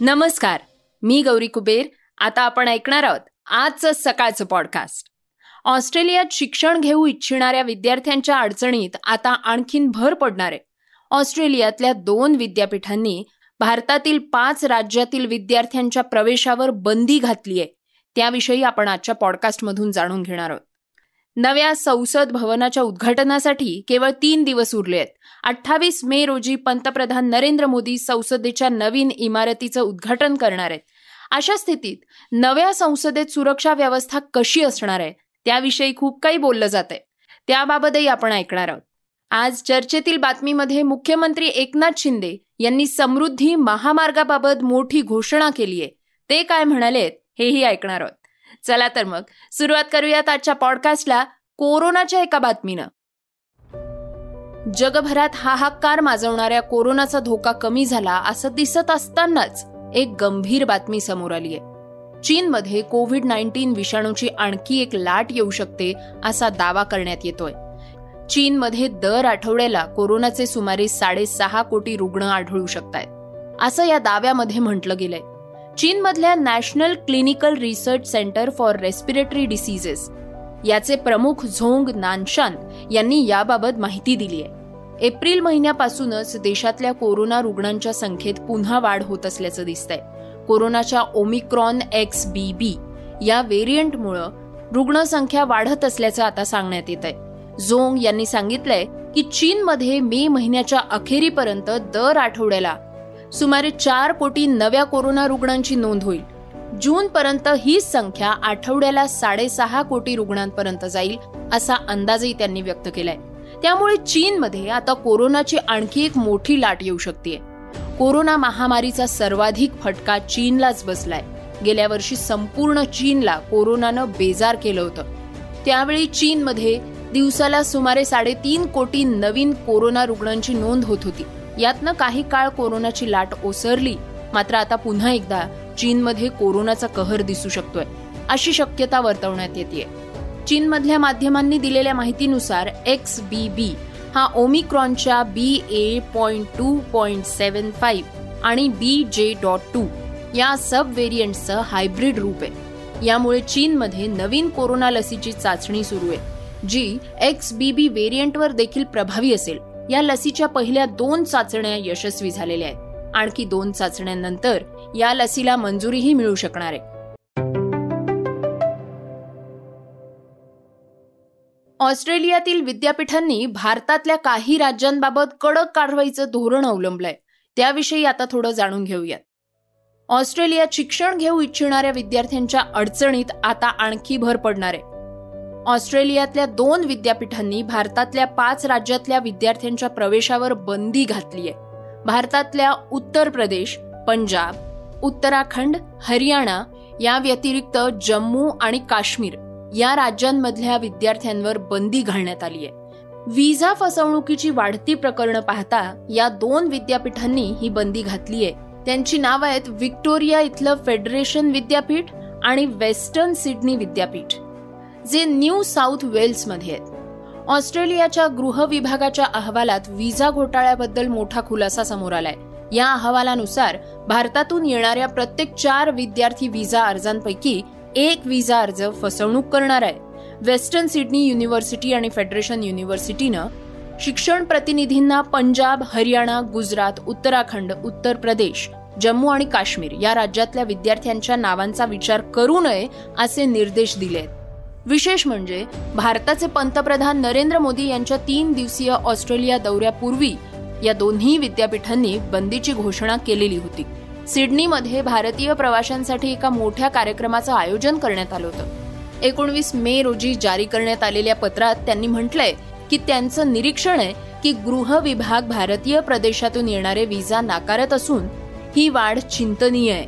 नमस्कार मी गौरी कुबेर. आता आपण ऐकणार आहोत आजचं सकाळचं पॉडकास्ट ऑस्ट्रेलियात शिक्षण घेऊ इच्छिणाऱ्या विद्यार्थ्यांच्या अडचणीत आता आणखीन भर पडणार आहे. ऑस्ट्रेलियातल्या दोन विद्यापीठांनी भारतातील पाच राज्यातील विद्यार्थ्यांच्या प्रवेशावर बंदी घातली आहे त्याविषयी आपण आजच्या पॉडकास्टमधून जाणून घेणार आहोत. नव्या संसद भवनाच्या उद्घाटनासाठी केवळ तीन दिवस उरले आहेत अठ्ठावीस मे रोजी पंतप्रधान नरेंद्र मोदी संसदेच्या नवीन इमारतीचं उद्घाटन करणार आहेत. अशा स्थितीत नव्या संसदेत सुरक्षा व्यवस्था कशी असणार आहे त्याविषयी खूप काही बोललं जात आहे त्याबाबतही आपण ऐकणार आहोत. आज चर्चेतील बातमीमध्ये मुख्यमंत्री एकनाथ शिंदे यांनी समृद्धी महामार्गाबाबत मोठी घोषणा केली आहे ते काय म्हणालेत हेही ऐकणार आहोत. चला तर मग सुरुवात करूयात आजच्या पॉडकास्टला कोरोनाच्या एका बातमीनं. जगभरात हाहाकार माजवणाऱ्या कोरोनाचा धोका कमी झाला असं दिसत असतानाच एक गंभीर बातमी समोर आली आहे. चीनमध्ये कोविड नाईन्टीन विषाणूची आणखी एक लाट येऊ शकते असा दावा करण्यात येतोय. चीनमध्ये दर आठवड्याला कोरोनाचे सुमारे साडेसहा कोटी रुग्ण आढळू शकतात असं या दाव्यामध्ये म्हटलं गेलंय. चीनमधल्या national clinical research centre for respiratory diseases. याचे प्रमुख झोंग नानशान यांनी याबाबत माहिती दिली आहे एप्रिल महिन्यापासूनच देशातल्या कोरोना रुग्णांच्या संख्येत पुन्हा वाढ होत असल्याचं दिसतंय. कोरोनाच्या ओमिक्रॉन एक्स बी बी या व्हेरियंटमुळं रुग्णसंख्या वाढत असल्याचं आता सांगण्यात येत आहे झोंग यांनी सांगितलंय की चीनमध्ये मे महिन्याच्या अखेरीपर्यंत दर आठवड्याला सुमारे चार कोटी नव्या कोरोना रुग्णांची नोंद होईल. जून पर्यंत ही संख्या आठवड्याला साडेसहा कोटी रुग्णांपर्यंत जाईल असा अंदाजही त्यांनी व्यक्त केलाय. त्यामुळे चीनमध्ये आता कोरोनाची आणखी एक मोठी लाट येऊ शकते कोरोना महामारीचा सर्वाधिक फटका चीनलाच बसलाय. गेल्या वर्षी संपूर्ण चीनला कोरोनानं बेजार केलं होतं. त्यावेळी चीनमध्ये दिवसाला सुमारे साडेतीन कोटी नवीन कोरोना रुग्णांची नोंद होत होती. यातनं काही काळ कोरोनाची लाट ओसरली. मात्र आता पुन्हा एकदा चीनमध्ये कोरोनाचा कहर दिसू शकतोय अशी शक्यता वर्तवण्यात येते चीनमधल्या माध्यमांनी दिलेल्या माहितीनुसार एक्स बी बी हा ओमिक्रॉनच्या B A point two point seven five आणि बी जे डॉट टू या सब व्हेरियंटचं हायब्रिड रूप आहे. यामुळे चीनमध्ये नवीन कोरोना लसीची चाचणी सुरू आहे जी एक्स बी बी व्हेरियंटवर देखील प्रभावी असेल. या लसीच्या पहिल्या दोन चाचण्या यशस्वी झालेल्या आहेत. आणखी दोन चाचण्यांनंतर या लसीला मंजुरीही मिळू शकणार आहे. ऑस्ट्रेलियातील विद्यापीठांनी भारतातल्या काही राज्यांबाबत कडक कारवाईचं धोरण अवलंबलंय. त्याविषयी आता थोडं जाणून घेऊयात. ऑस्ट्रेलियात शिक्षण घेऊ इच्छिणाऱ्या विद्यार्थ्यांच्या अडचणीत आता आणखी भर पडणार आहे. ऑस्ट्रेलियातल्या दोन विद्यापीठांनी भारतातल्या पाच राज्यातल्या विद्यार्थ्यांच्या प्रवेशावर बंदी घातली आहे. भारतातल्या उत्तर प्रदेश पंजाब उत्तराखंड हरियाणा या व्यतिरिक्त जम्मू आणि काश्मीर या राज्यांमधल्या विद्यार्थ्यांवर बंदी घालण्यात आली आहे. व्हिसा फसवणुकीची वाढती प्रकरणं पाहता या दोन विद्यापीठांनी ही बंदी घातली आहे. त्यांची नाव आहेत व्हिक्टोरिया इथलं फेडरेशन विद्यापीठ आणि वेस्टर्न सिडनी विद्यापीठ. जे न्यू साऊथ वेल्समध्ये आहेत. ऑस्ट्रेलियाच्या गृह विभागाच्या अहवालात विजा घोटाळ्याबद्दल मोठा खुलासा समोर आलाय. या अहवालानुसार भारतातून येणाऱ्या प्रत्येक चार विद्यार्थी विजा अर्जांपैकी एक व्हिसा अर्ज फसवणूक करणार आहे. वेस्टर्न सिडनी युनिव्हर्सिटी आणि फेडरेशन युनिव्हर्सिटीनं शिक्षण प्रतिनिधींना पंजाब हरियाणा गुजरात उत्तराखंड उत्तर प्रदेश जम्मू आणि काश्मीर या राज्यातल्या विद्यार्थ्यांच्या नावांचा विचार करू नये असे निर्देश दिले विशेष म्हणजे भारताचे पंतप्रधान नरेंद्र मोदी यांच्या तीन दिवसीय ऑस्ट्रेलिया दौऱ्यापूर्वी या दोन्ही विद्यापीठांनी बंदीची घोषणा केलेली होती. सिडनीमध्ये भारतीय प्रवाशांसाठी एका मोठ्या कार्यक्रमाचं आयोजन करण्यात आलं होतं. एकोणवीस मे रोजी जारी करण्यात आलेल्या पत्रात त्यांनी म्हटलंय की त्यांचं निरीक्षण आहे की गृह विभाग भारतीय प्रदेशातून येणारे विजा नाकारत असून ही वाढ चिंतनीय आहे.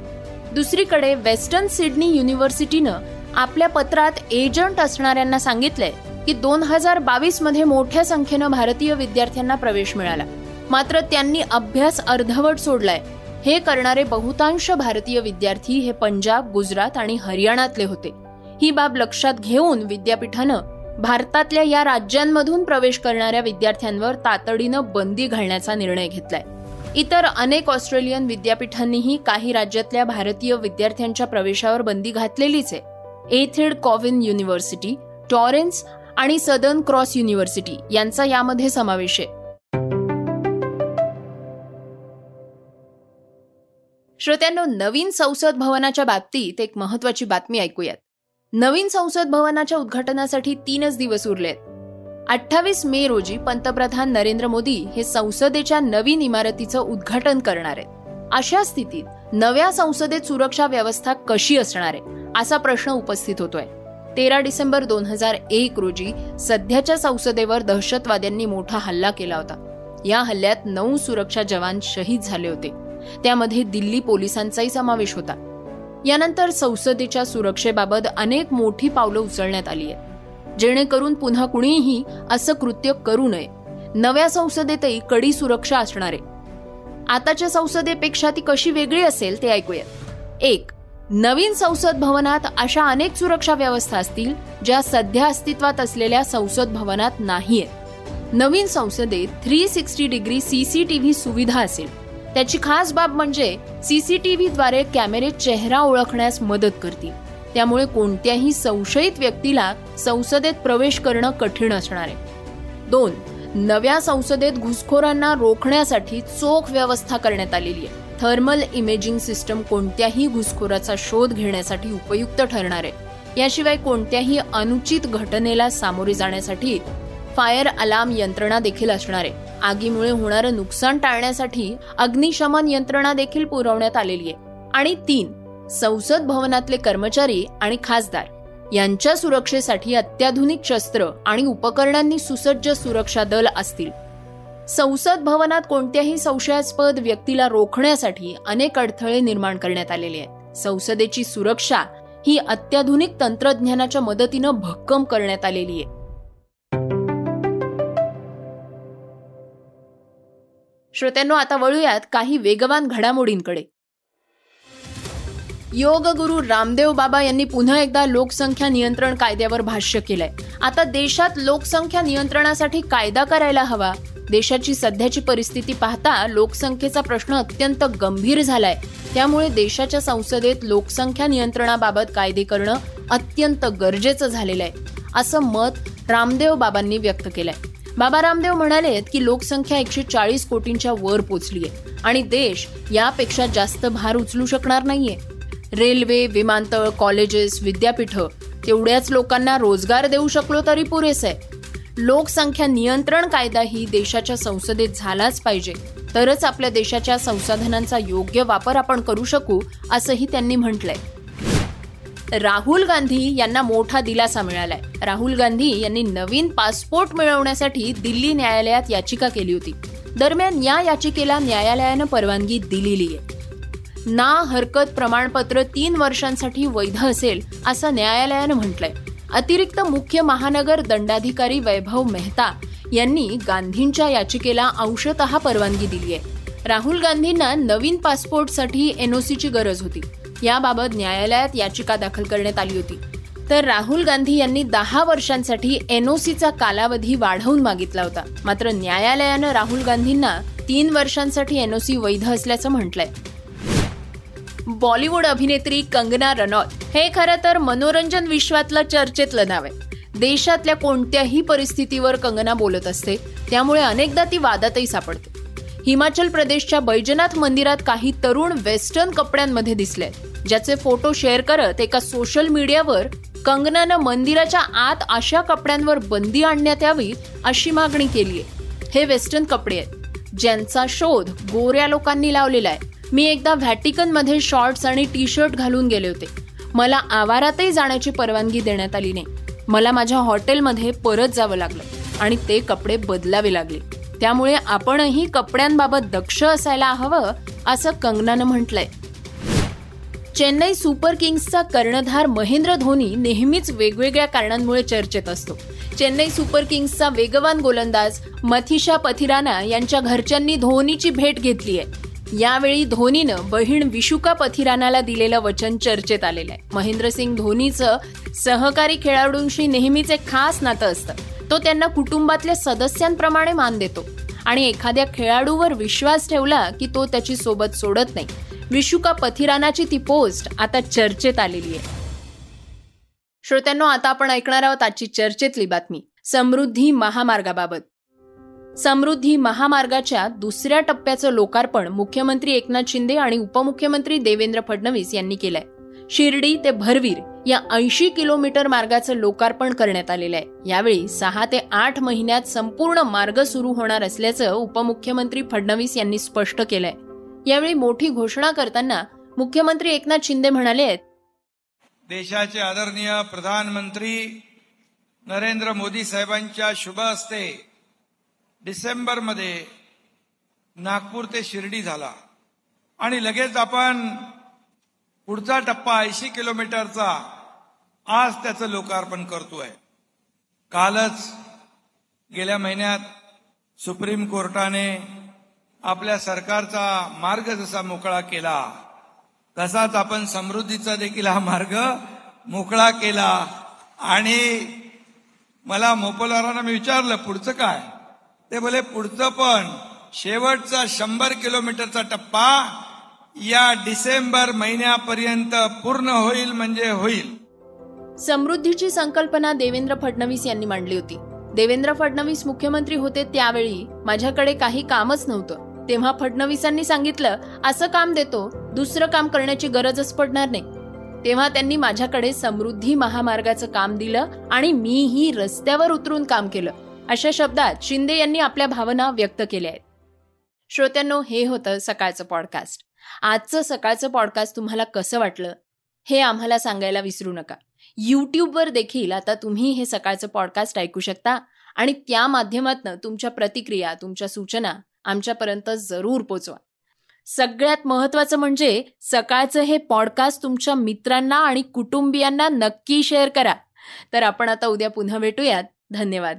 दुसरीकडे वेस्टर्न सिडनी युनिव्हर्सिटीनं आपल्या पत्रात एजंट असणाऱ्यांना सांगितलंय की दोन हजार बावीसमध्ये मोठ्या संख्येनं भारतीय विद्यार्थ्यांना प्रवेश मिळाला. मात्र त्यांनी अभ्यास अर्धवट सोडलाय. हे करणारे बहुतांश भारतीय विद्यार्थी हे पंजाब गुजरात आणि हरियाणातले होते. ही बाब लक्षात घेऊन विद्यापीठानं भारतातल्या या राज्यांमधून प्रवेश करणाऱ्या विद्यार्थ्यांवर तातडीनं बंदी घालण्याचा निर्णय घेतलाय. इतर अनेक ऑस्ट्रेलियन विद्यापीठांनीही काही राज्यातल्या भारतीय विद्यार्थ्यांच्या प्रवेशावर बंदी घातलेलीच आहे. एथेड कॉविन युनिव्हर्सिटी टॉरेन्स आणि सदर्न क्रॉस युनिव्हर्सिटी यांचा यामध्ये समावेश आहे. श्रोत्यांनो नवीन संसद भवनाच्या बाबतीत एक महत्वाची बातमी ऐकूयात. नवीन संसद भवनाच्या उद्घाटनासाठी तीनच दिवस उरलेत. अठ्ठावीस मे रोजी पंतप्रधान नरेंद्र मोदी हे संसदेच्या नवीन इमारतीचं उद्घाटन करणार आहेत. अशा स्थितीत नव्या संसदेत सुरक्षा व्यवस्था कशी असणार आहे? असा प्रश्न उपस्थित होतोय. तेरा डिसेंबर दोन हजार एक रोजी सध्याच्या संसदेवर दहशतवाद्यांनी मोठा हल्ला केला होता. या हल्ल्यात नऊ सुरक्षा जवान शहीद झाले होते. त्यामध्ये दिल्ली पोलिसांचाही समावेश होता. यानंतर संसदेच्या सुरक्षेबाबत अनेक मोठी पावलं उचलण्यात आली आहेत. जेणेकरून पुन्हा कुणीही असं कृत्य करू नये. नव्या संसदेतही कडी सुरक्षा असणार आहे. आताच्या संसदेपेक्षा ती कशी वेगळी असेल ते ऐकूयात एक नवीन संसद भवनात अशा अनेक सुरक्षा व्यवस्था असतील ज्या सध्या अस्तित्वात असलेल्या संसद भवनात नाहीयेत नवीन संसदेत थ्री सिक्स्टी डिग्री सीसीटीव्ही सुविधा असेल. त्याची खास बाब म्हणजे सीसीटीव्हीद्वारे कॅमेरे चेहरा ओळखण्यास मदत करतील. त्यामुळे कोणत्याही संशयित व्यक्तीला संसदेत प्रवेश करणं कठीण असणार आहे. दोन नव्या संसदेत घुसखोरांना रोखण्यासाठी चोख व्यवस्था करण्यात आलेली आहे. थर्मल इमेजिंग सिस्टम कोणत्याही घुसखोराचा शोध घेण्यासाठी उपयुक्त ठरणार आहे. याशिवाय कोणत्याही अनुचित घटनेला सामोरे जाण्यासाठी फायर अलार्म यंत्रणा देखील असणार आहे. आगीमुळे होणारं नुकसान टाळण्यासाठी अग्निशमन यंत्रणा देखील पुरवण्यात आलेली आहे. आणि तीन संसद भवनातले कर्मचारी आणि खासदार. यांच्या सुरक्षेसाठी अत्याधुनिक शस्त्र आणि उपकरणांनी सुसज्ज सुरक्षा दल असतील. संसद भवनात कोणत्याही संशयास्पद व्यक्तीला रोखण्यासाठी अनेक अडथळे निर्माण करण्यात आलेले आहेत. संसदेची सुरक्षा ही अत्याधुनिक तंत्रज्ञानाच्या मदतीनं भक्कम करण्यात आलेली आहे. श्रोत्यांनो आता वळूयात काही वेगवान घडामोडींकडे. योग गुरु रामदेव बाबा यांनी पुन्हा एकदा लोकसंख्या नियंत्रण कायद्यावर भाष्य केलंय. आता देशात लोकसंख्या नियंत्रणासाठी कायदा करायला हवा. देशाची सध्याची परिस्थिती पाहता लोकसंख्येचा प्रश्न अत्यंत गंभीर झालाय. त्यामुळे देशाच्या संसदेत लोकसंख्या नियंत्रणाबाबत कायदे करणं अत्यंत गरजेचं झालेलं आहे असं मत रामदेव बाबांनी व्यक्त केलंय. बाबा रामदेव म्हणाले की लोकसंख्या एकशे चाळीस कोटींच्या वर पोचली आहे आणि देश यापेक्षा जास्त भार उचलू शकणार नाहीये. रेल्वे विमानतळ कॉलेजेस विद्यापीठं तेवढ्याच लोकांना रोजगार देऊ शकलो तरी पुरेस. आहे लोकसंख्या नियंत्रण कायदा ही देशाच्या संसदेत झालाच पाहिजे. तरच आपल्या देशाच्या संसाधनांचा योग्य वापर आपण करू शकू असंही त्यांनी म्हटलंय. राहुल गांधी यांना मोठा दिलासा मिळालाय. राहुल गांधी यांनी नवीन पासपोर्ट मिळवण्यासाठी दिल्ली न्यायालयात याचिका केली होती. दरम्यान या याचिकेला न्यायालयानं परवानगी दिलेली आहे ना हरकत प्रमाणपत्र तीन वर्षांसाठी वैध असेल असं न्यायालयानं म्हटलंय. अतिरिक्त मुख्य महानगर दंडाधिकारी वैभव मेहता यांनी गांधींच्या याचिकेला अंशतः परवानगी दिली आहे राहुल गांधींना नवीन पासपोर्टसाठी एनओसीची गरज होती. याबाबत न्यायालयात याचिका दाखल करण्यात आली होती. तर राहुल गांधी यांनी दहा वर्षांसाठी एनओसीचा कालावधी वाढवून मागितला होता. मात्र न्यायालयानं राहुल गांधींना तीन वर्षांसाठी एनओसी वैध असल्याचं म्हटलंय. बॉलिवूड अभिनेत्री कंगना रनौत हे खरं तर मनोरंजन विश्वातलं चर्चेतलं नाव आहे. देशातल्या कोणत्याही परिस्थितीवर कंगना बोलत असते त्यामुळे अनेकदा ती वादातही सापडते. हिमाचल प्रदेशच्या बैजनाथ मंदिरात काही तरुण वेस्टर्न कपड्यांमध्ये दिसले ज्याचे फोटो शेअर करत एका सोशल मीडियावर कंगनानं मंदिराच्या आत अशा कपड्यांवर बंदी आणण्यात यावी अशी मागणी केली आहे हे वेस्टर्न कपडे आहेत ज्यांचा शोध गोऱ्या लोकांनी लावलेला आहे. मी एकदा व्हॅटिकनमध्ये शॉर्ट्स आणि टी शर्ट घालून गेले होते. मला आवारातही जाण्याची परवानगी देण्यात आली नाही. मला माझ्या हॉटेलमध्ये परत जावं लागलं आणि ते कपडे बदलावे लागले. त्यामुळे आपणही कपड्यांबाबत दक्ष असायला हवं असं कंगनानं म्हटलंय. चेन्नई सुपर किंग्सचा कर्णधार महेंद्र धोनी नेहमीच वेगवेगळ्या कारणांमुळे चर्चेत असतो. चेन्नई सुपर किंग्सचा वेगवान गोलंदाज मथिशा पथिराना यांच्या घरच्यांनी धोनीची भेट घेतली आहे यावेळी धोनीनं बहीण विशुका पथिरानाला दिलेलं वचन चर्चेत आलेलं आहे. महेंद्रसिंग धोनीचं सहकारी खेळाडूंशी नेहमीच एक खास नातं असतं. तो त्यांना कुटुंबातल्या सदस्यांप्रमाणे मान देतो. आणि एखाद्या खेळाडूवर विश्वास ठेवला की तो त्याची सोबत सोडत नाही. विशुका पथिरानाची ती पोस्ट आता चर्चेत आलेली आहे. श्रोत्यांनो आता आपण ऐकणार आहोत आजची चर्चेतली बातमी. समृद्धी महामार्गाबाबत. समृद्धी महामार्गाच्या दुसऱ्या टप्प्याचं लोकार्पण मुख्यमंत्री एकनाथ शिंदे आणि उपमुख्यमंत्री देवेंद्र फडणवीस यांनी केलंय. शिर्डी ते भरवीर या ऐंशी किलोमीटर मार्गाचं लोकार्पण करण्यात आलेलं आहे. यावेळी सहा ते आठ महिन्यात संपूर्ण मार्ग सुरू होणार असल्याचं उपमुख्यमंत्री फडणवीस यांनी स्पष्ट केलंय. यावेळी मोठी घोषणा करताना मुख्यमंत्री एकनाथ शिंदे म्हणाले आहेत. देशाचे आदरणीय प्रधानमंत्री नरेंद्र मोदी साहेबांच्या शुभ हस्ते डिसेंबरमध्ये नागपूर ते शिर्डी झाला. आणि लगेच आपण पुढचा टप्पा ऐंशी किलोमीटरचा आज त्याचं लोकार्पण करतोय. कालच गेल्या महिन्यात सुप्रीम कोर्टाने आपल्या सरकारचा मार्ग जसा मोकळा केला तसाच आपण समृद्धीचा देखील हा मार्ग मोकळा केला. आणि मला मोपलवारांना मी विचारलं पुढचं काय? ते बोले पुढचं पण. शेवटचा शंभर किलोमीटरचा टप्पा या डिसेंबर महिन्यापर्यंत पूर्ण होईल म्हणजे होईल. समृद्धीची संकल्पना देवेंद्र फडणवीस यांनी मांडली होती. देवेंद्र फडणवीस मुख्यमंत्री होते त्यावेळी माझ्याकडे काही कामच नव्हतं. तेव्हा फडणवीसांनी सांगितलं असं काम देतो दुसरं काम करण्याची गरजच पडणार नाही. तेव्हा त्यांनी माझ्याकडे समृद्धी महामार्गाचं काम दिलं आणि मीही रस्त्यावर उतरून काम केलं. अशा शब्दात शिंदे यांनी आपल्या भावना व्यक्त केल्या आहेत. श्रोत्यांनो हे होतं सकाळचं पॉडकास्ट आजचं सकाळचं पॉडकास्ट तुम्हाला कसं वाटलं हे आम्हाला सांगायला विसरू नका. यूट्यूबवर देखील आता तुम्ही हे सकाळचं पॉडकास्ट ऐकू शकता आणि त्या माध्यमातून तुमच्या प्रतिक्रिया तुमच्या सूचना आमच्यापर्यंत जरूर पोचवा. सगळ्यात महत्वाचं म्हणजे सकाळचं हे पॉडकास्ट तुमच्या मित्रांना आणि कुटुंबियांना नक्की शेअर करा. तर आपण आता उद्या पुन्हा भेटूयात. धन्यवाद.